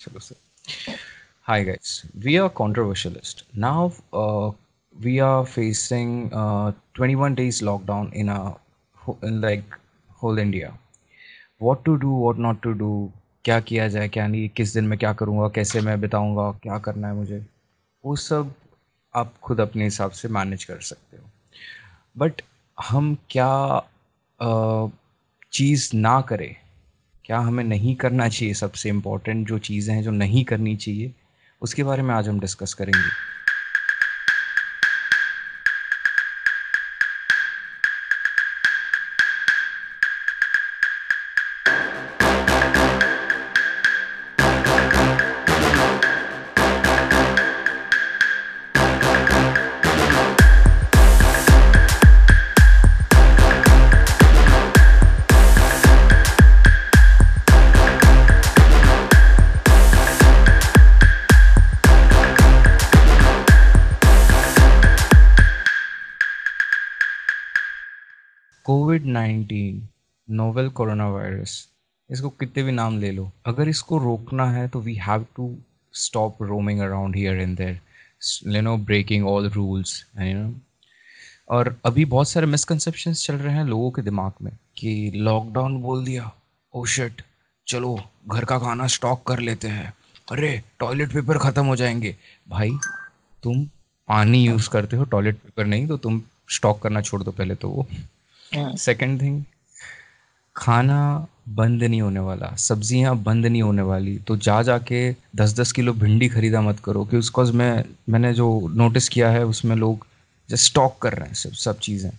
चलो sir hi guys we are controversialist now we are facing 21 days lockdown in a like whole India what to do what not to do क्या किया जाए, क्या नहीं, किस दिन में क्या करूँगा, कैसे मैं बिताऊँगा, क्या करना है मुझे, वो सब आप खुद अपने हिसाब से मैनेज कर सकते हो। बट हम क्या uh, चीज़ ना करें क्या हमें नहीं करना चाहिए सबसे इम्पोर्टेंट जो चीज़ें हैं जो नहीं करनी चाहिए, उसके बारे में आज हम डिस्कस करेंगे। COVID nineteen novel corona virus इसको कितने भी नाम ले लो, अगर इसको रोकना है तो we have to stop roaming around here and there you know breaking all rules you know और अभी बहुत सारे मिसकंसेप्शन चल रहे हैं लोगों के दिमाग में कि लॉकडाउन बोल दिया ओ oh चलो घर का खाना स्टॉक कर लेते हैं, अरे टॉयलेट पेपर ख़त्म हो जाएँगे। भाई, तुम पानी यूज़ करते हो टॉयलेट पेपर नहीं तो तुम स्टॉक करना छोड़ दो पहले तो। वो सेकंड थिंग खाना बंद नहीं होने वाला सब्ज़ियाँ बंद नहीं होने वाली तो जा जा के दस दस किलो भिंडी खरीदा मत करो कि उसको मैं मैंने जो नोटिस किया है उसमें लोग जस्ट स्टॉक कर रहे हैं सब सब चीज़ें।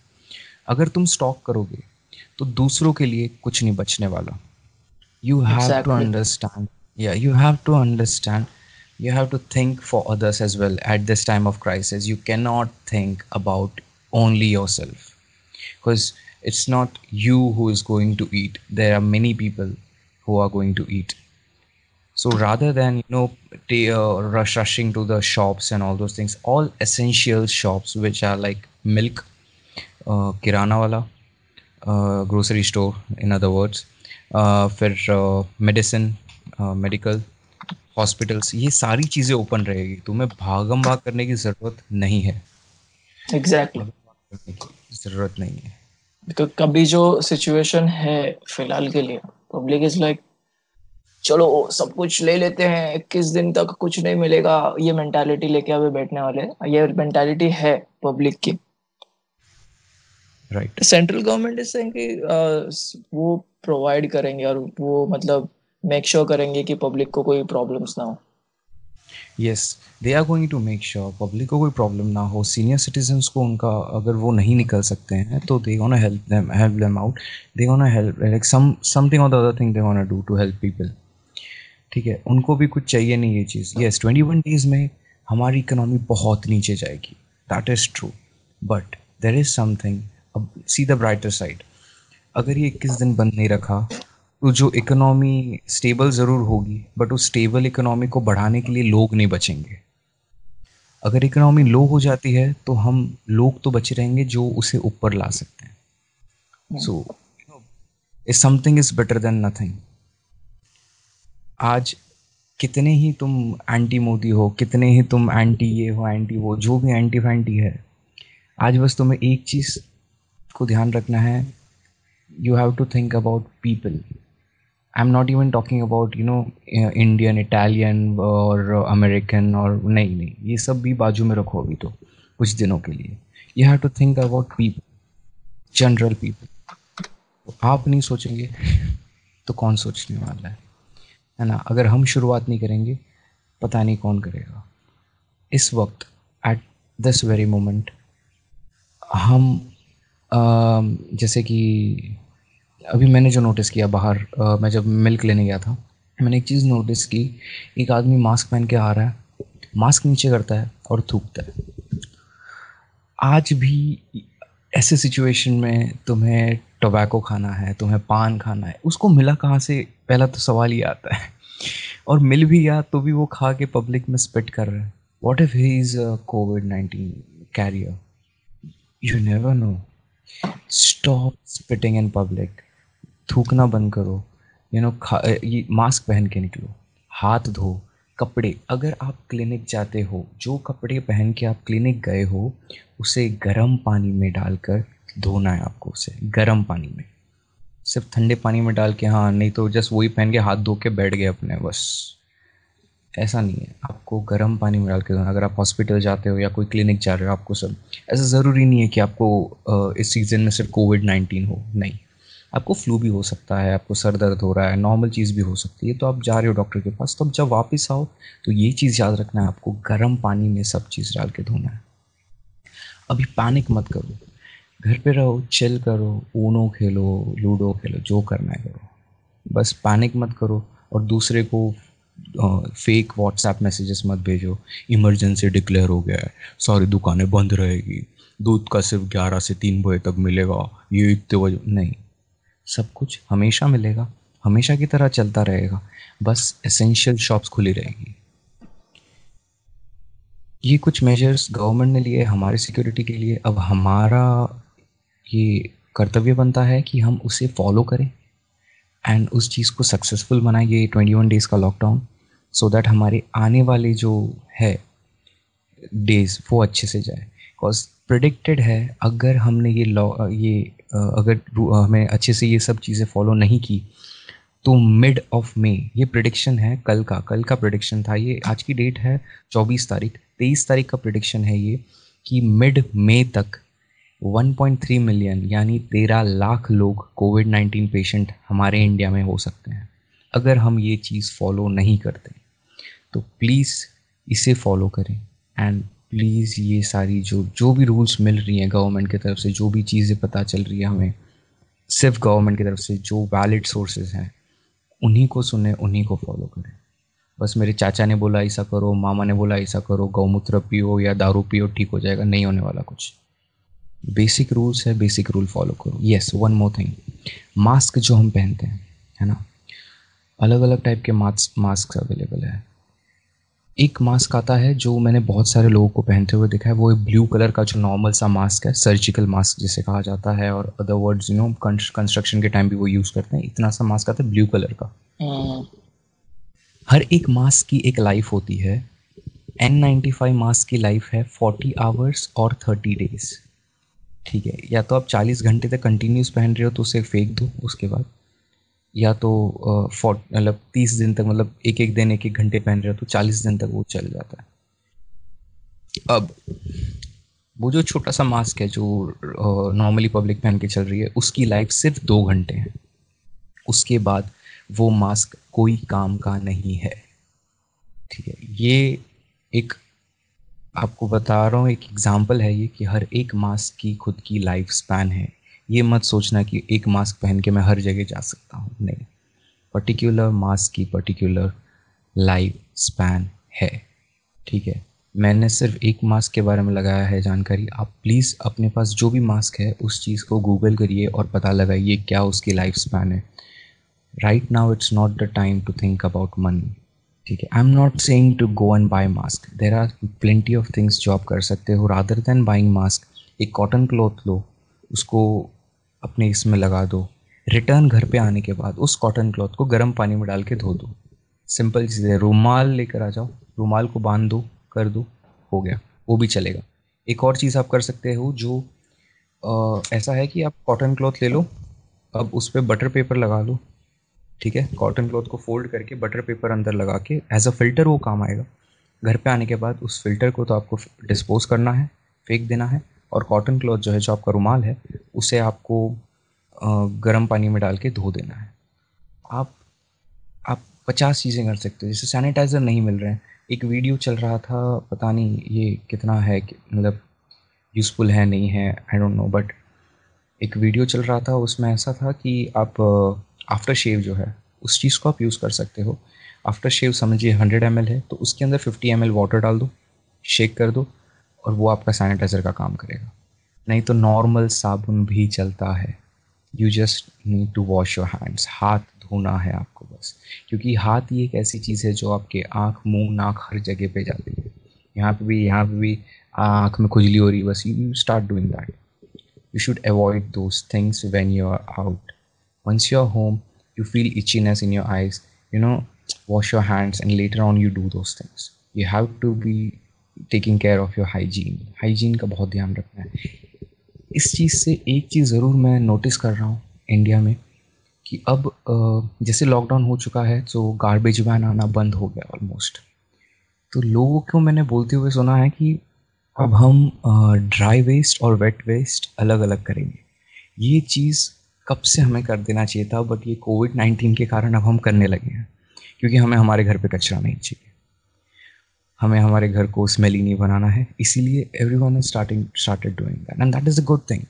अगर तुम स्टॉक करोगे तो दूसरों के लिए कुछ नहीं बचने वाला। यू हैव टू अंडरस्टैंड या you have to understand you have to think for others as well. At this time of crisis you cannot think about only yourself. Because it's not you who is going to eat there are many people who are going to eat so rather than you know t- uh, rush rushing to the shops and all those things all essential shops which are like milk uh, kirana wala uh, grocery store in other words uh, फिर medicine medical hospitals ये सारी चीज़ें open रहेगी तुम्हें भागम भाग करने की ज़रूरत नहीं है एग्जैक्टली exactly. ज़रूरत नहीं है तो कभी जो सिचुएशन है फ़िलहाल के लिए पब्लिक इज़ लाइक चलो सब कुछ ले लेते हैं इक्कीस दिन तक कुछ नहीं मिलेगा ये मेंटालिटी लेके अभी बैठने वाले ये मेंटालिटी है पब्लिक की। राइट सेंट्रल गवर्नमेंट इस कि वो प्रोवाइड करेंगे और वो मतलब मेक श्योर sure करेंगे कि पब्लिक को कोई प्रॉब्लम्स ना हो। Yes they are going to make sure public को कोई प्रॉब्लम ना हो। सीनियर सिटीजन्स को उनका अगर वो नहीं निकल सकते हैं तो they gonna help them help them out they gonna help like some something और the other thing they gonna do to help people ठीक है? उनको भी कुछ चाहिए नहीं ये चीज़। यस ट्वेंटी वन डेज़ में हमारी इकोनॉमी बहुत नीचे जाएगी। That is true but there is something see the brighter side अगर ये इक्कीस दिन बंद नहीं रखा तो जो इकोनॉमी स्टेबल ज़रूर होगी बट उस स्टेबल इकोनॉमी को बढ़ाने के लिए लोग नहीं बचेंगे। अगर इकोनॉमी लो हो जाती है तो हम लोग तो बचे रहेंगे जो उसे ऊपर ला सकते हैं। So is something is better than nothing आज कितने ही तुम एंटी मोदी हो कितने ही तुम एंटी ये हो एंटी वो जो भी एंटी फैंटी है आज बस तुम्हें एक चीज़ को ध्यान रखना है। You have to think about people I am not even talking about you know Indian Italian और अमेरिकन और नहीं नहीं, ये सब भी बाजू में रखो अभी तो कुछ दिनों के लिए। You have to think about people general people आप नहीं सोचेंगे तो कौन सोचने वाला है है ना? अगर हम शुरुआत नहीं करेंगे, पता नहीं कौन करेगा। इस वक्त एट दिस वेरी मोमेंट हम जैसे कि अभी मैंने जो नोटिस किया बाहर मैं जब मिल्क लेने गया था, मैंने एक चीज़ नोटिस की, एक आदमी मास्क पहन के आ रहा है मास्क नीचे करता है और थूकता है। आज भी ऐसे सिचुएशन में तुम्हें टोबैको खाना है, तुम्हें पान खाना है, उसको मिला कहाँ से? पहला तो सवाल ही आता है। और मिल भी गया तो भी वो खा के पब्लिक में स्पिट कर रहा है। What if he is COVID nineteen carrier you never know stop spitting in public थूकना बंद करो। यू नो ये मास्क पहन के निकलो। हाथ धो। कपड़े, अगर आप क्लिनिक जाते हो, जो कपड़े पहन के आप क्लिनिक गए हो, उसे गर्म पानी में डालकर धोना है आपको उसे, गर्म पानी में। सिर्फ़ ठंडे पानी में डाल के हाँ नहीं तो जस्ट वही पहन के हाथ धो के बैठ गए अपने, बस। ऐसा नहीं है। आपको गर्म पानी में डाल के धोना अगर आप हॉस्पिटल जाते हो या कोई क्लिनिक जा रहे हो, आपको सब, ऐसा ज़रूरी नहीं है कि आपको इस सीज़न में सिर्फ़ कोविड नाइन्टीन हो। नहीं। आपको फ्लू भी हो सकता है, आपको सर दर्द हो रहा है नॉर्मल चीज़ भी हो सकती है तो आप जा रहे हो डॉक्टर के पास तो अब जब वापस आओ तो ये चीज़ याद रखना है आपको, गर्म पानी में सब चीज़ डाल के धोना है। अभी पैनिक मत करो। घर पे रहो चिल करो, ऊनो खेलो, लूडो खेलो, जो करना है करो। बस पैनिक मत करो और दूसरे को फेक व्हाट्सएप मैसेजेस मत भेजो। इमरजेंसी डिक्लेयर हो गया है, सारी दुकानें बंद रहेगी, दूध का सिर्फ़ ग्यारह से तीन बजे तक मिलेगा, ये इतने बजे, नहीं। सब कुछ हमेशा मिलेगा, हमेशा की तरह चलता रहेगा। बस एसेंशियल शॉप्स खुली रहेंगी। ये कुछ मेजर्स गवर्नमेंट ने लिए हमारे सिक्योरिटी के लिए। अब हमारा ये कर्तव्य बनता है कि हम उसे फॉलो करें एंड उस चीज़ को सक्सेसफुल बनाए, ये ट्वेंटी वन डेज़ का लॉकडाउन सो दैट हमारे आने वाले जो है डेज़ वो अच्छे से जाए। बिकॉज़ प्रडिक्टेड है, अगर हमने ये लॉ ये अगर हमें अच्छे से ये सब चीज़ें फॉलो नहीं की तो मिड ऑफ़ मे ये प्रिडिक्शन है कल का कल का प्रिडिक्शन था ये, आज की डेट है चौबीस तारीख, तेईस तारीख का प्रिडिक्शन है ये कि मिड मे तक 1.3 मिलियन यानी तेरह लाख लोग कोविड 19 पेशेंट हमारे इंडिया में हो सकते हैं, अगर हम ये चीज़ फॉलो नहीं करते तो प्लीज़ इसे फॉलो करें एंड प्लीज़ ये सारी जो जो भी रूल्स मिल रही हैं गवर्नमेंट की तरफ़ से, जो भी चीज़ें पता चल रही है हमें, सिर्फ़ गवर्नमेंट की तरफ़ से जो वैलिड सोर्सेज हैं, उन्हीं को सुने, उन्हीं को फॉलो करें। बस मेरे चाचा ने बोला, ऐसा करो, मामा ने बोला, ऐसा करो, गौमूत्र पियो या दारू पियो, ठीक हो जाएगा, नहीं होने वाला कुछ। बेसिक रूल्स है बेसिक रूल फॉलो करो। Yes one more thing mask जो हम पहनते हैं, है ना? अलग अलग टाइप के मास्क मास्क अवेलेबल है। एक मास्क आता है जो मैंने बहुत सारे लोगों को पहनते हुए देखा है। वो एक ब्लू कलर का जो नॉर्मल सा मास्क है सर्जिकल मास्क जिसे कहा जाता है और other words you know construction के टाइम भी वो यूज़ करते हैं। इतना सा मास्क आता है ब्लू कलर का। हम्म। हर एक मास्क की एक लाइफ होती है। एन नाइन्टी फाइव मास्क की लाइफ है फोर्टी आवर्स और थर्टी डेज़ ठीक है या तो आप चालीस घंटे तक कंटिन्यूस पहन रहे हो तो उसे फेंक दो उसके बाद। या तो फोर्ट मतलब तीस दिन तक मतलब एक एक दिन एक एक घंटे पहन रहे हो तो चालीस दिन तक वो चल जाता है। अब, वो जो छोटा सा मास्क है, जो नॉर्मली पब्लिक पहन के चल रही है, उसकी लाइफ सिर्फ़ दो घंटे है। उसके बाद वो मास्क कोई काम का नहीं है। ठीक है, ये एक, आपको बता रहा हूँ, एक एग्जांपल है ये कि हर एक मास्क की खुद की लाइफ स्पैन है। ये मत सोचना कि एक मास्क पहन के मैं हर जगह जा सकता हूँ। नहीं। पर्टिकुलर मास्क की पर्टिकुलर लाइफ स्पैन है। ठीक है? मैंने सिर्फ़ एक मास्क के बारे में लगाया है जानकारी। आप प्लीज़ अपने पास जो भी मास्क है, उस चीज़ को गूगल करिए और पता लगाइए क्या उसकी लाइफ स्पैन है। Right now it's not the time to think about money ठीक है? I am not saying to go and buy mask there are plenty of things जो आप कर सकते हो। रादर देन बाइंग मास्क एक कॉटन क्लॉथ लो, उसको अपने इसमें लगा दो। रिटर्न घर पे आने के बाद उस कॉटन क्लॉथ को गर्म पानी में डाल के धो दो। सिंपल चीज़ है। रुमाल लेकर आ जाओ। रुमाल को बाँध दो कर दो। हो गया। वो भी चलेगा। एक और चीज़ आप कर सकते हो जो आ, ऐसा है कि आप कॉटन क्लॉथ ले लो। अब उस पर बटर पेपर लगा लो। ठीक है? कॉटन क्लॉथ को फोल्ड करके बटर पेपर अंदर लगा के एज अ फ़िल्टर वो काम आएगा। घर पे आने के बाद उस फ़िल्टर को तो आपको डिस्पोज करना है फेंक देना है। और कॉटन क्लॉथ जो है, जो आपका रुमाल है, उसे आपको गर्म पानी में डाल के धो देना है। आप आप पचास चीज़ें कर सकते हो। जैसे सैनिटाइज़र नहीं मिल रहे हैं। एक वीडियो चल रहा था, पता नहीं ये कितना है मतलब यूज़फुल है, नहीं है आई डोंट नो बट एक वीडियो चल रहा था, उसमें ऐसा था कि आप आफ्टर शेव जो है, उस चीज़ को आप यूज़ कर सकते हो। आफ्टर शेव समझिए हंड्रेड एम है तो उसके अंदर फिफ्टी एम वाटर डाल दो शेक कर दो और वो आपका सैनिटाइज़र का काम करेगा। नहीं तो नॉर्मल साबुन भी चलता है। You just need to wash your hands हाथ धोना है आपको बस। क्योंकि हाथ ही एक ऐसी चीज़ है जो आपके आँख, मुँह, नाक हर जगह पे जाती है। यहाँ पे भी, यहाँ पे भी आँख में खुजली हो रही है, बस you start doing that you should avoid those things when you are out once you are home you feel itchiness in your eyes you know wash your hands and later on you do those things. You have to be taking care of your hygiene hygiene का बहुत ध्यान रखना है। इस चीज़ से एक चीज़ ज़रूर मैं नोटिस कर रहा हूँ इंडिया में कि अब जैसे लॉकडाउन हो चुका है तो गार्बेज वैन आना बंद हो गया ऑलमोस्ट तो लोगों को मैंने बोलते हुए सुना है कि अब हम ड्राई वेस्ट और वेट वेस्ट अलग अलग करेंगे। ये चीज़ कब से हमें कर देना चाहिए था? बट ये कोविड नाइन्टीन के कारण अब हम करने लगे हैं। क्योंकि हमें हमारे घर पे कचरा नहीं चाहिए। हमें हमारे घर को स्मेली नहीं बनाना है। इसीलिए everyone is starting started doing that and that is a good thing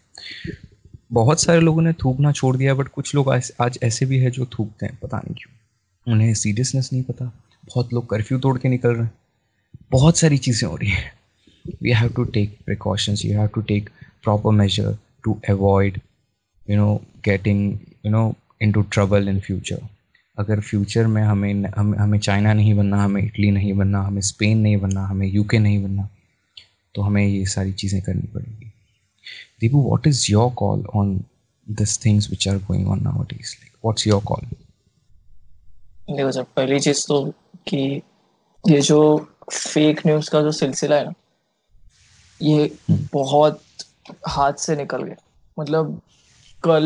बहुत सारे लोगों ने थूकना छोड़ दिया बट कुछ लोग आज ऐसे भी है जो थूकते हैं, पता नहीं क्यों। उन्हें सीरियसनेस नहीं पता। बहुत लोग कर्फ्यू तोड़ के निकल रहे हैं। बहुत सारी चीज़ें हो रही हैं। We have to take precautions you have to take proper measure to avoid you know getting you know into trouble in future अगर फ्यूचर में हमें हम, हमें चाइना नहीं बनना हमें इटली नहीं बनना हमें स्पेन नहीं बनना हमें यूके नहीं बनना तो हमें ये सारी चीज़ें करनी पड़ेगी। Deepu what is your call on this things which are going on now is like what's your call देखो सर पहली चीज़ तो कि ये जो फेक न्यूज़ का जो सिलसिला है ना ये हम्म। बहुत हाथ से निकल गया। मतलब कल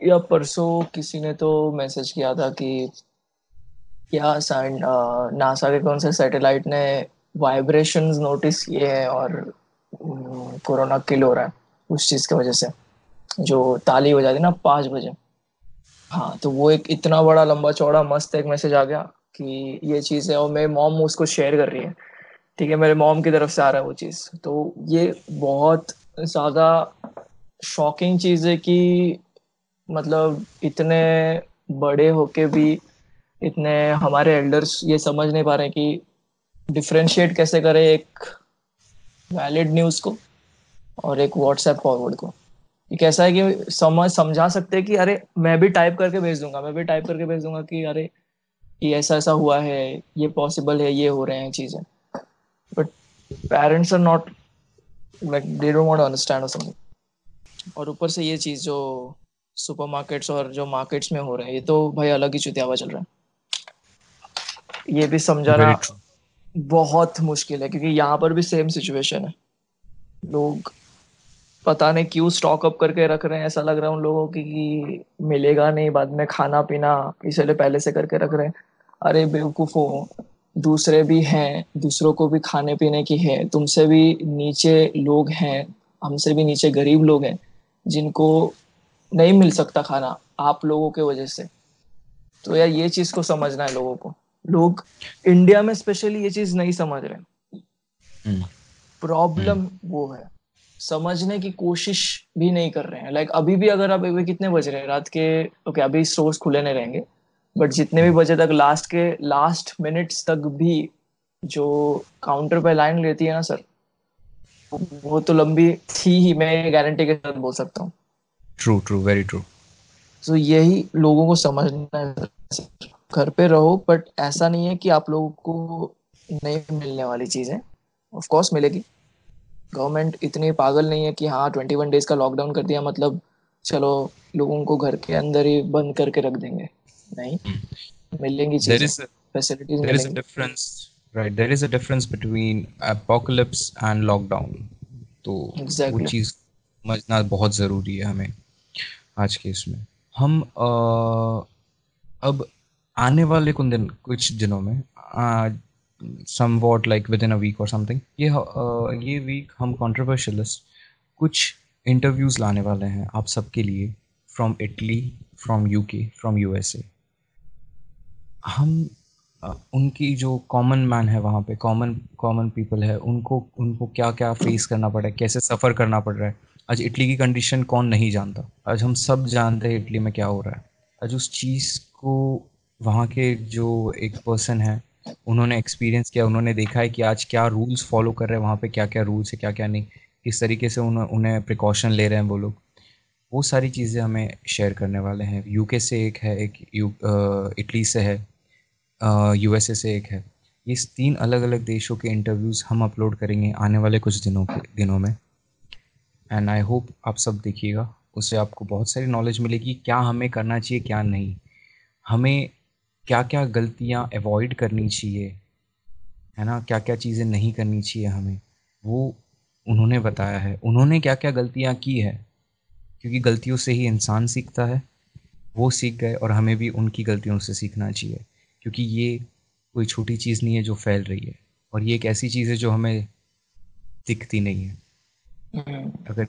या परसों किसी ने तो मैसेज किया था कि क्या नासा के कौन से सैटेलाइट ने वाइब्रेशंस नोटिस किए हैं और कोरोना किल हो रहा है उस चीज़ की वजह से, जो ताली बजा दी ना पाँच बजे। हाँ तो वो एक इतना बड़ा लंबा चौड़ा मस्त एक मैसेज आ गया कि ये चीज़ है और मेरी मॉम उसको शेयर कर रही है। ठीक है, मेरे मॉम की तरफ़ से आ रहा है वो चीज़। तो ये बहुत ज़्यादा शॉकिंग चीज़ है कि मतलब इतने बड़े होके भी इतने हमारे एल्डर्स ये समझ नहीं पा रहे कि डिफ्रेंशिएट कैसे करें एक वैलिड न्यूज़ को और एक व्हाट्सएप फॉरवर्ड को। ये कैसा है कि समझ, समझा सकते हैं कि अरे, मैं भी टाइप करके भेज दूँगा, मैं भी टाइप करके भेज दूँगा कि अरे, ये ऐसा ऐसा हुआ है, ये पॉसिबल है, ये हो रहे हैं चीज़ें। But parents are not like they don't want to understand something और ऊपर से ये चीज़ जो सुपरमार्केट्स और जो मार्केट्स में हो रहे हैं ये तो भाई अलग ही चुतियावा चल रहा है। ये भी समझाना बहुत मुश्किल है क्योंकि यहाँ पर भी सेम सिचुएशन है। लोग पता नहीं क्यों स्टॉक अप करके रख रहे हैं ऐसा लग रहा है उन लोगों की कि मिलेगा नहीं बाद में खाना पीना इसलिए पहले से करके रख रहे हैं। अरे बेवकूफ़ दूसरे भी हैं दूसरों को भी खाने पीने की है तुमसे भी नीचे लोग हैं हमसे भी नीचे गरीब लोग हैं जिनको नहीं मिल सकता खाना आप लोगों के वजह से। तो यार ये चीज़ को समझना है लोगों को। लोग इंडिया में स्पेशली ये चीज़ नहीं समझ रहे। प्रॉब्लम हम्म। वो है। समझने की कोशिश भी नहीं कर रहे हैं। लाइक like, अभी भी अगर आप अभी कितने बज रहे हैं? रात के ओके okay, अभी स्टोर्स खुले नहीं रहेंगे। बट जितने भी बजे तक लास्ट के लास्ट मिनट्स तक भी जो काउंटर पे लाइन लेती है ना सर वो तो लंबी थी ही मैं गारंटी के साथ बोल सकता हूँ। ट्रू ट्रू वेरी ट्रू तो यही लोगों को समझना है घर पे रहो बट ऐसा नहीं है कि आप लोगों को नहीं मिलने वाली चीज़। है ऑफ़ कोर्स मिलेगी। गवर्नमेंट इतनी पागल नहीं है कि हाँ ट्वेंटी वन डेज़ का लॉकडाउन कर दिया मतलब चलो लोगों को घर के अंदर ही बंद करके रख देंगे। नहीं। Hmm. मिलेंगी चीज़ें। फैसिलिटीज़ मिलेंगी। Difference right there is a difference between apocalypse and lockdown तो exactly. वो चीज़ समझना बहुत ज़रूरी है हमें। आज के इसमें। हम आ, अब आने वाले कुछ दिन कुछ दिनों में somewhat like within a week और समथिंग ये आ, ये वीक हम कॉन्ट्रोवर्शियलिस्ट कुछ इंटरव्यूज़ लाने वाले हैं आप सबके लिए from Italy from UK from USA हम उनकी जो कॉमन मैन है वहाँ पे कॉमन कॉमन पीपल है उनको उनको क्या क्या फेस करना पड़ रहा है कैसे सफ़र करना पड़ रहा है आज इटली की कंडीशन कौन नहीं जानता। आज हम सब जानते हैं इटली में क्या हो रहा है। आज उस चीज़ को वहाँ के जो एक पर्सन है, उन्होंने एक्सपीरियंस किया, उन्होंने देखा है कि आज क्या रूल्स फॉलो कर रहे हैं, वहाँ पे क्या क्या रूल्स है क्या क्या नहीं। किस तरीके से उन्हें उन्हें प्रिकॉशन ले रहे हैं वो लोग। वो सारी चीज़ें हमें शेयर करने वाले हैं। यूके से एक है, एक यू इटली से है यूएसए से एक है। ये तीन अलग अलग देशों के इंटरव्यूज़ हम अपलोड करेंगे आने वाले कुछ दिनों के, दिनों में। एंड आई होप आप सब देखिएगा, उससे आपको बहुत सारी नॉलेज मिलेगी, क्या हमें करना चाहिए, क्या नहीं। हमें क्या क्या गलतियाँ अवॉइड करनी चाहिए, है ना? क्या क्या चीज़ें नहीं करनी चाहिए हमें। वो उन्होंने बताया है। उन्होंने क्या क्या गलतियाँ की है? क्योंकि गलतियों से ही इंसान सीखता है। वो सीख गए और हमें भी उनकी गलतियों से सीखना चाहिए। क्योंकि ये कोई छोटी चीज़ नहीं है जो फैल रही है। और ये एक ऐसी चीज़ है जो हमें दिखती नहीं है। अगर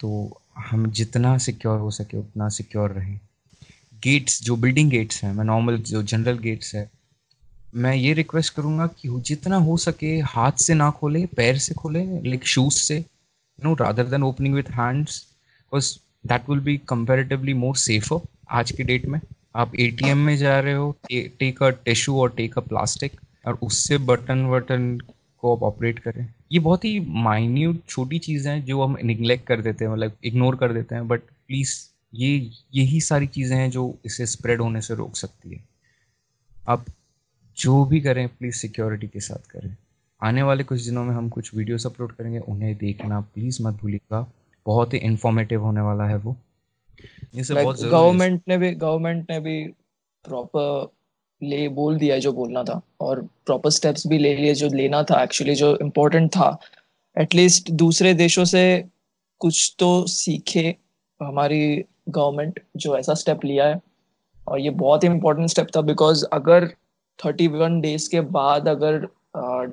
तो हम जितना सिक्योर हो सके उतना सिक्योर रहें। गेट्स जो बिल्डिंग गेट्स हैं, मैं नॉर्मल जो जनरल गेट्स है, मैं ये रिक्वेस्ट करूँगा कि जितना हो सके हाथ से ना खोले, पैर से खोले लाइक शूज़ से no rather than opening with hands because that will be comparatively more safer आज के डेट में। आप एटीएम में जा रहे हो टेक अ टिश्यू और टेक अ प्लास्टिक और उससे बटन वटन को आप ऑपरेट करें। ये बहुत ही माइन्यूट छोटी चीज़ें हैं जो हम निगलेक्ट कर देते हैं मतलब इग्नोर कर देते हैं बट प्लीज़ ये यही सारी चीज़ें हैं जो इसे स्प्रेड होने से रोक सकती है। आप जो भी करें प्लीज़ सिक्योरिटी के साथ करें। आने वाले कुछ दिनों में हम कुछ वीडियोस अपलोड करेंगे उन्हें देखना प्लीज़ मत भूलिएगा। बहुत ही इन्फॉर्मेटिव होने वाला है वो। गवर्नमेंट ने भी गवर्नमेंट ने भी प्रॉपर ले, बोल दिया जो बोलना था और प्रॉपर स्टेप्स भी ले लिए, जो लेना था एक्चुअली जो इम्पोर्टेंट था। एटलीस्ट दूसरे देशों से कुछ तो सीखे हमारी गवर्नमेंट जो ऐसा स्टेप लिया है। और ये बहुत ही इम्पोर्टेंट स्टेप था बिकॉज़ अगर थर्टी वन डेज़ के बाद अगर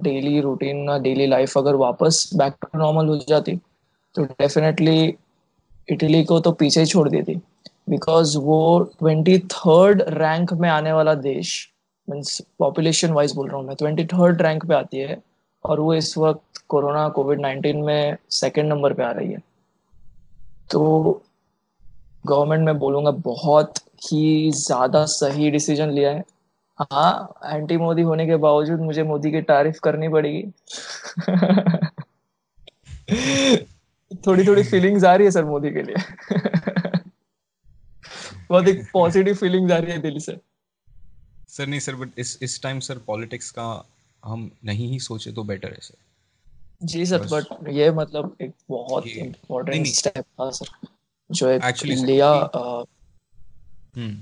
डेली रूटीन डेली लाइफ अगर वापस बैक टू नॉर्मल हो जाती तो डेफिनेटली इटली को तो पीछे छोड़ देती। बिकॉज़ वो ट्वेंटी थर्ड रैंक में आने वाला देश मीन्स पॉपुलेशन वाइज बोल रहा हूँ मैं ट्वेंटी थर्ड रैंक पे आती है और वो इस वक्त कोरोना कोविड नाइन्टीन में सेकेंड नंबर पे आ रही है। तो गवर्नमेंट में बोलूँगा बहुत ही ज़्यादा सही डिसीज़न लिया है। हाँ एंटी मोदी होने के बावजूद मुझे मोदी की तारीफ़ करनी पड़ेगी। थोड़ी थोड़ी फीलिंग्स आ रही है सर मोदी के लिए। बहुत एक पॉजिटिव फीलिंग्स आ रही है दिल से। सर नहीं सर बट इस इस टाइम सर पॉलिटिक्स का हम नहीं ही सोचे तो बेटर है सर जी सर बट ये मतलब एक बहुत इम्पोर्टेंट स्टेप था सर जो एक Actually, लिया हम्म।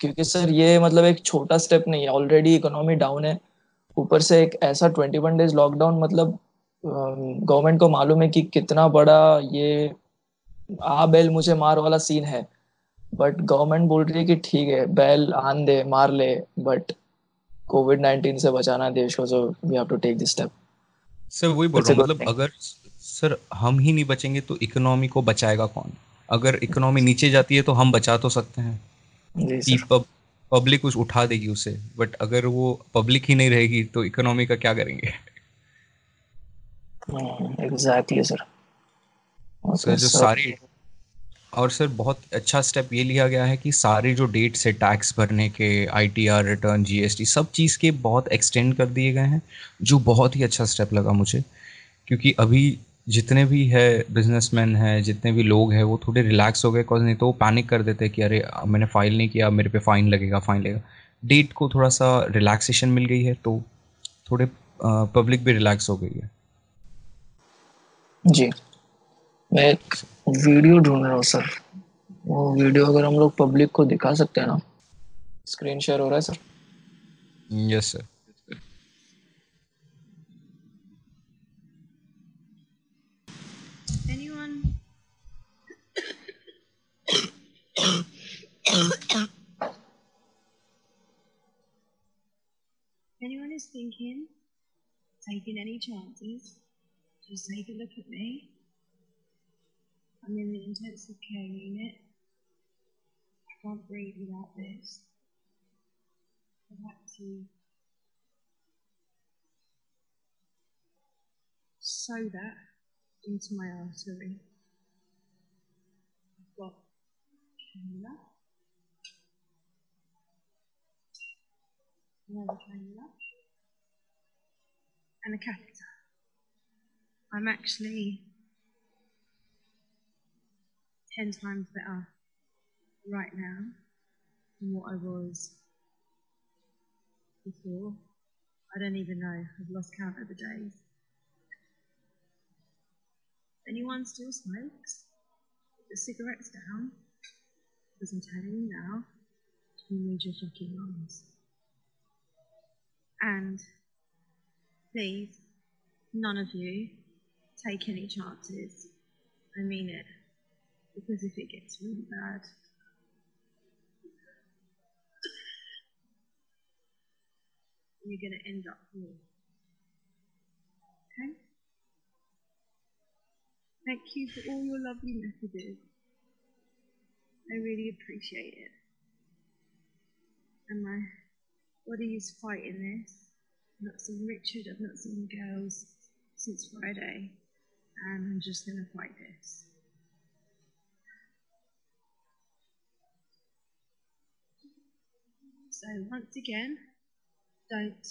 क्योंकि सर ये मतलब एक छोटा स्टेप नहीं है ऑलरेडी इकोनॉमी डाउन है। ऊपर से एक ऐसा ट्वेंटी वन डेज़ लॉकडाउन मतलब गवर्नमेंट को मालूम है कि कितना बड़ा ये आ बेल मुझे मार वाला सीन है। बट गवर्नमेंट बोल रही है कि ठीक है बैल आन दे मार ले बट कोविड नाइनटीन से बचाना देश को so we have to take this step sir वही बोल रहा हूँ मतलब अगर सर हम ही नहीं बचेंगे तो इकोनॉमी को बचाएगा कौन? अगर इकोनॉमी नीचे जाती है तो हम बचा तो सकते हैं। पब्लिक कुछ उठा देगी उसे बट अगर वो पब्लिक ही नहीं रहेगी तो इकोनॉमी का क्या करेंगे? एग्जैक्टली सर सर जो सारी और सर, बहुत अच्छा स्टेप ये लिया गया है कि सारे जो डेट्स है टैक्स भरने के आईटीआर रिटर्न जीएसटी सब चीज़ के बहुत एक्सटेंड कर दिए गए हैं, जो बहुत ही अच्छा स्टेप लगा मुझे। क्योंकि अभी जितने भी है बिजनेसमैन हैं, जितने भी लोग हैं, वो थोड़े रिलैक्स हो गए कॉज नहीं तो वो पैनिक कर देते कि अरे, मैंने फ़ाइल नहीं किया, मेरे पे फ़ाइन लगेगा फ़ाइन लगेगा। डेट को थोड़ा सा रिलैक्सेशन मिल गई है तो थोड़े पब्लिक भी रिलैक्स हो गई है। जी। मैं एक वीडियो ढूंढ रहा हूँ सर। वो वीडियो अगर हम लोग पब्लिक को दिखा सकते हैं ना। स्क्रीन शेयर हो रहा है sir? Yes sir Anyone is thinking, taking any chances, just take a look at me. I'm in the intensive care unit. I can't breathe without this. I've had to sew that into my artery. I've got cannula. Another cannula. And a catheter. I'm actually 10 times better right now than what I was before. I don't even know. I've lost count of the days. Anyone still smokes? Put the cigarettes down. Because I'm telling you now, you move your fucking arms. And please, none of you take any chances. I mean it. Because if it gets really bad, you're going to end up here. Okay? Thank you for all your lovely messages. I really appreciate it. And my body is fighting this. I've not seen Richard, I've not seen the girls since Friday, and I'm just going to fight this. So, once again, don't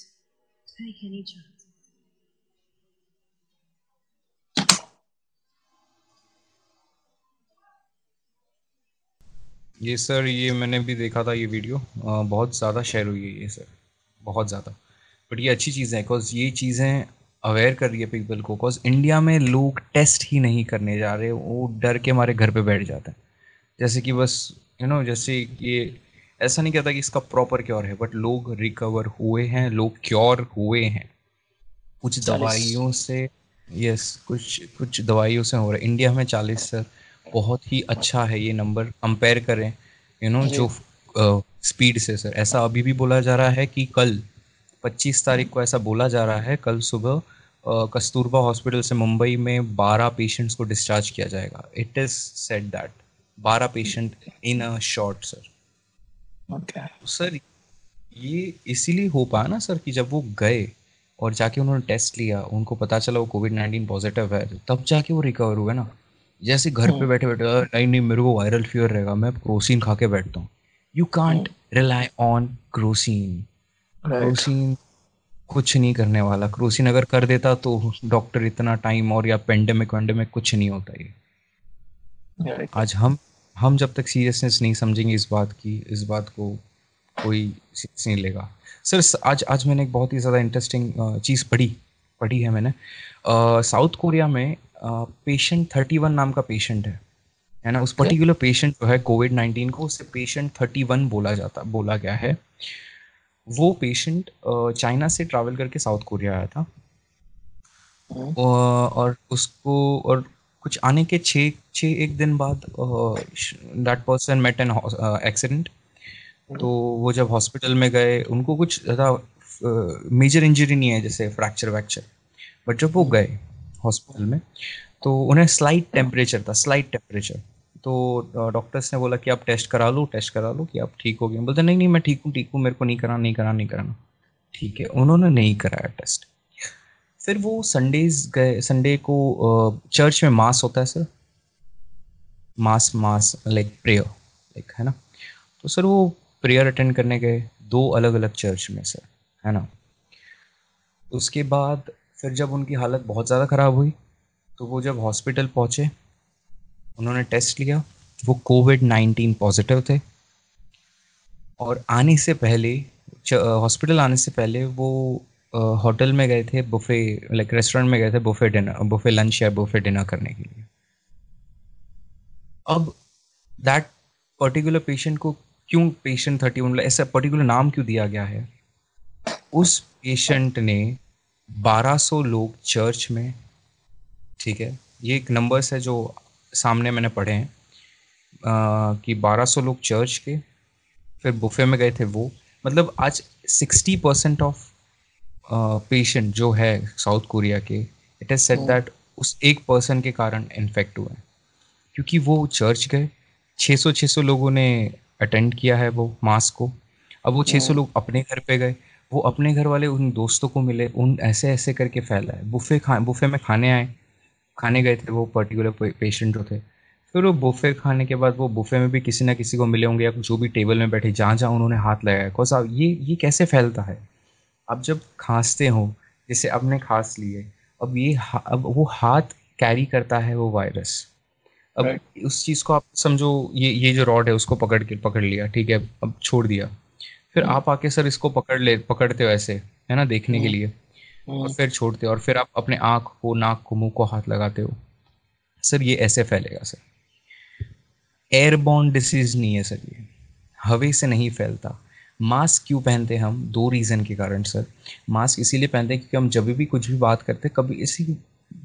take any chances. ये sir ये मैंने भी देखा था ये video अ, बहुत ज़्यादा share हुई है ये सर बहुत ज़्यादा। बट ये अच्छी चीज़ें है बिकॉज़ ये चीज़ें अवेयर कर रही है पीपल को बिकॉज़ इंडिया में लोग टेस्ट ही नहीं करने जा रहे वो डर के हमारे घर पे बैठ जाते हैं। जैसे कि बस यू you नो know, जैसे ये ऐसा नहीं कहता कि इसका प्रॉपर क्योर है बट लोग रिकवर हुए हैं लोग क्योर हुए हैं। कुछ दवाइयों से यस कुछ कुछ दवाइयों से हो रहा है। इंडिया में चालीस सर बहुत ही अच्छा है ये नंबर कंपेयर करें यू नो जो। स्पीड से सर ऐसा अभी भी बोला जा रहा है कि कल 25 तारीख को ऐसा बोला जा रहा है कल सुबह कस्तूरबा हॉस्पिटल से मुंबई में 12 पेशेंट्स को डिस्चार्ज किया जाएगा। It is set that 12 patient in a short sir Okay. Sir ये इसीलिए हो पाया ना सर कि जब वो गए और जाके उन्होंने टेस्ट लिया उनको पता चला वो कोविड नाइन्टीन पॉजिटिव है तब जाके वो रिकवर हुए ना। जैसे घर पे बैठे बैठे नहीं नहीं मेरे को वायरल फीवर रहेगा मैं क्रोसिन खा के बैठता हूँ। You can't rely on Crocin. Crocin कुछ नहीं करने वाला। क्रोसिन अगर कर देता तो डॉक्टर इतना टाइम और या पेंडेमिक वेंडेमिक कुछ नहीं होता ये। Right. आज हम हम जब तक सीरियसनेस नहीं समझेंगे इस बात की इस बात को कोई सीरियस नहीं लेगा। सर आज आज मैंने एक बहुत ही ज़्यादा इंटरेस्टिंग चीज़ पढ़ी पढ़ी है मैंने। साउथ कोरिया में पेशेंट थर्टी वन नाम का पेशेंट है। है ना? उस पर्टिकुलर पेशेंट जो है कोविड नाइन्टीन को उसे पेशेंट थर्टी वन बोला जाता बोला गया है। वो पेशेंट चाइना से ट्रैवल करके साउथ कोरिया आया था। और और उसको और कुछ आने के छः छः एक दिन बाद that person met an accident तो वो जब हॉस्पिटल में गए, उनको कुछ ज़्यादा मेजर इंजरी नहीं है, जैसे फ्रैक्चर वैक्चर। बट जब वो गए हॉस्पिटल में तो उन्हें स्लाइट टेम्परेचर था स्लाइट टेम्परेचर तो डॉक्टर्स ने बोला कि आप टेस्ट करा लो टेस्ट करा लो कि आप ठीक हो गए। बोलते, नहीं नहीं, मैं ठीक हूँ ठीक हूँ, मेरे को नहीं कराना नहीं कराना नहीं कराना ठीक है, उन्होंने नहीं कराया टेस्ट फिर वो संडेज गए संडे को चर्च में मास होता है sir mass mass like prayer like है ना? तो सर वो प्रेयर अटेंड करने गए दो अलग अलग चर्च में सर है ना? उसके बाद फिर जब उनकी हालत बहुत ज़्यादा ख़राब हुई तो वो जब हॉस्पिटल पहुँचे, उन्होंने टेस्ट लिया, वो कोविड नाइन्टीन पॉजिटिव थे। और आने से पहले हॉस्पिटल आने से पहले वो होटल में गए थे बुफे लाइक रेस्टोरेंट में गए थे बुफे डिनर बुफे लंच या बुफे डिनर करने के लिए। अब दैट पर्टिकुलर पेशेंट को क्यों पेशेंट थर्टी वन ऐसा पर्टिकुलर नाम क्यों दिया गया है? उस पेशेंट ने 1200 लोग चर्च में ठीक है ये एक नंबर्स है जो सामने मैंने पढ़े हैं अ, कि 1200 लोग चर्च के फिर बुफे में गए थे वो मतलब आज 60 परसेंट ऑफ़ पेशेंट जो है साउथ कोरिया के इट इज़ सेट दैट उस एक पर्सन के कारण इन्फेक्ट हुए है। क्योंकि वो चर्च गए 600 600 लोगों ने अटेंड किया है वो मास को। अब वो 600 लोग अपने घर पे गए वो अपने घर वाले उन दोस्तों को मिले उन ऐसे ऐसे करके फैला है। बुफे खा बुफे में खाने आए खाने गए थे वो पर्टिकुलर पेशेंट जो थे। फिर वो बुफे खाने के बाद वो बुफे में भी किसी ना किसी को मिले होंगे या जो भी टेबल में बैठे जहाँ जहाँ उन्होंने हाथ लगाया बिकॉज़ ये ये कैसे फैलता है अब जब खांसते हो जैसे अब ने खांस लिए अब ये अब वो हाथ कैरी करता है वो वायरस अब Right. उस चीज़ को आप समझो ये ये जो रॉड है उसको पकड़ के पकड़ लिया ठीक है अब छोड़ दिया। फिर आप आके सर इसको पकड़ ले पकड़ते हो ऐसे है ना देखने के लिए। और फिर छोड़ते हो और फिर आप अपने आँख को नाक को मुँह को हाथ लगाते हो। सर ये ऐसे फैलेगा सर। एयरबॉर्न डिसीज नहीं है सर ये। हवे से नहीं फैलता। मास्क क्यों पहनते हैं हम? दो रीज़न के कारण सर मास्क इसीलिए पहनते हैं क्योंकि हम जब भी कुछ भी बात करते हैं कभी इसी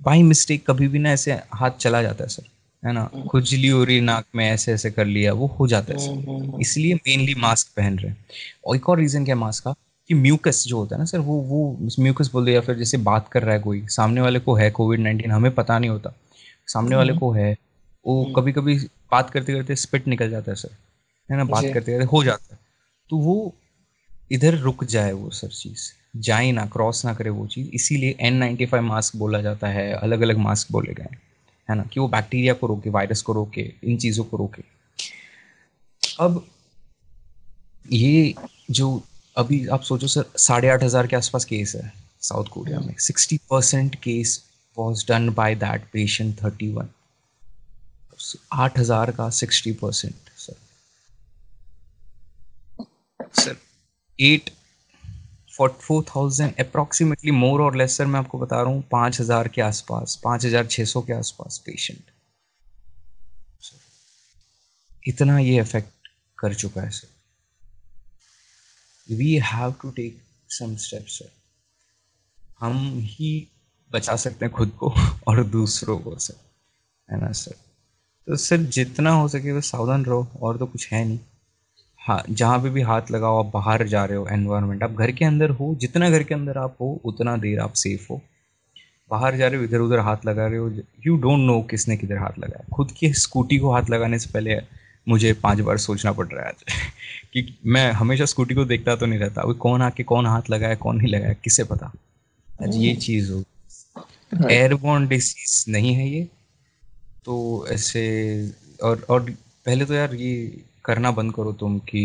बाई मिस्टेक कभी भी ना ऐसे हाथ चला जाता है सर है ना। खुजली हो रही नाक में ऐसे ऐसे कर लिया वो हो जाता है सर इसलिए मेनली मास्क पहन रहे हैं। और एक और रीज़न क्या है मास्क का? कि म्यूकस जो होता है ना सर वो वो म्यूकस बोल दे या फिर जैसे बात कर रहा है कोई सामने वाले को है कोविड नाइन्टीन हमें पता नहीं होता। सामने वाले हम्म। को है वो हम्म। कभी कभी बात करते करते स्पिट निकल जाता है सर है ना? बात करते करते हो जाता है। तो वो इधर रुक जाए वो सर चीज़। जाए ना क्रॉस ना करे वो चीज़। इसीलिए एन नाइन्टी फाइव मास्क बोला जाता है अलग अलग मास्क बोले गए। है ना? कि वो बैक्टीरिया को रोके वायरस को रोके, इन चीज़ों को रोके। अब ये जो अभी आप सोचो सर, साढ़े आठ हज़ार के आसपास केस है साउथ कोरिया में। Sixty percent case was done by that patient thirty one आठ हज़ार का sixty percent sir eight four four thousand approximately more और लेस सर मैं आपको बता रहा हूँ, पाँच हज़ार के आसपास, पाँच हज़ार छः सौ के आसपास पेशेंट इतना ये इफ़ेक्ट कर चुका है sir we have to take some steps sir हम ही बचा सकते हैं खुद को और दूसरों को सर है ना सर तो सर जितना हो सके, बस सावधान रहो, और तो कुछ है नहीं। हाँ जहाँ पे भी हाथ लगाओ आप बाहर जा रहे हो एनवायरनमेंट आप घर के अंदर हो जितना घर के अंदर आप हो उतना देर आप सेफ़ हो। बाहर जा रहे हो इधर उधर हाथ लगा रहे हो यू डोंट नो किसने किधर हाथ लगाया। खुद की स्कूटी को हाथ लगाने से पहले मुझे पाँच बार सोचना पड़ रहा है आज कि मैं हमेशा स्कूटी को देखता तो नहीं रहता। अभी कौन आके कौन हाथ लगाया कौन नहीं लगाया किसे पता? आज ये चीज़ हो. एयरबॉर्न डिसीज नहीं है ये। तो ऐसे और और पहले तो यार ये करना बंद करो तुम कि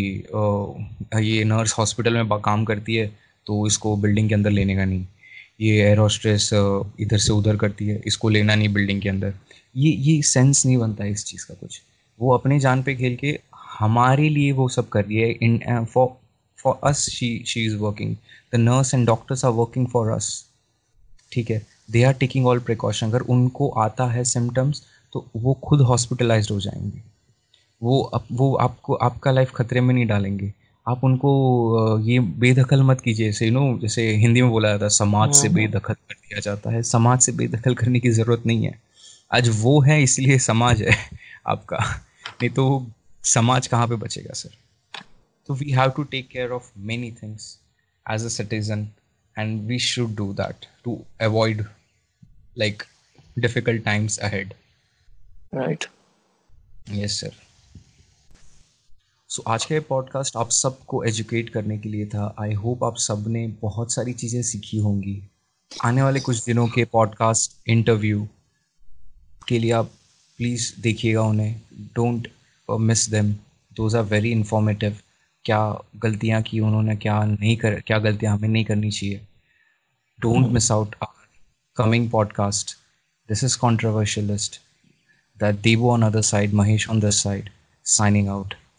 ये नर्स हॉस्पिटल में काम करती है तो इसको बिल्डिंग के अंदर लेने का नहीं। ये एयर हॉस्टेस इधर से उधर करती है, इसको लेना नहीं बिल्डिंग के अंदर। ये ये सेंस नहीं बनता है इस चीज़ का कुछ। वो अपने जान पे खेल के हमारे लिए वो सब कर रही है। In for for us she she is working the nurse and doctors are working for us ठीक है? They are taking all precaution अगर उनको आता है सिम्टम्स तो वो खुद हॉस्पिटलाइज्ड हो जाएँगे। वो अप, वो आपको आपका लाइफ खतरे में नहीं डालेंगे आप उनको ये बेदखल मत कीजिए जैसे यू नो जैसे हिंदी में बोला जाता है समाज से हम्म। बेदखल कर दिया जाता है समाज से बेदखल करने की ज़रूरत नहीं है आज वो है इसलिए समाज है आपका नहीं तो समाज कहाँ पे बचेगा सर तो we have to take care of many things as a citizen, and we should do that to avoid like difficult times ahead. Right Yes, sir. So आज का ये पॉडकास्ट आप सबको एजुकेट करने के लिए था। आई होप आप सबने बहुत सारी चीज़ें सीखी होंगी। आने वाले कुछ दिनों के पॉडकास्ट इंटरव्यू के लिए आप प्लीज़ देखिएगा उन्हें। Don't miss them those are very informative क्या गलतियाँ की उन्होंने क्या नहीं कर क्या गलतियाँ हमें नहीं करनी चाहिए। Don't miss out coming podcast this is controversialist that Devo on other side, Mahesh on this side, signing out.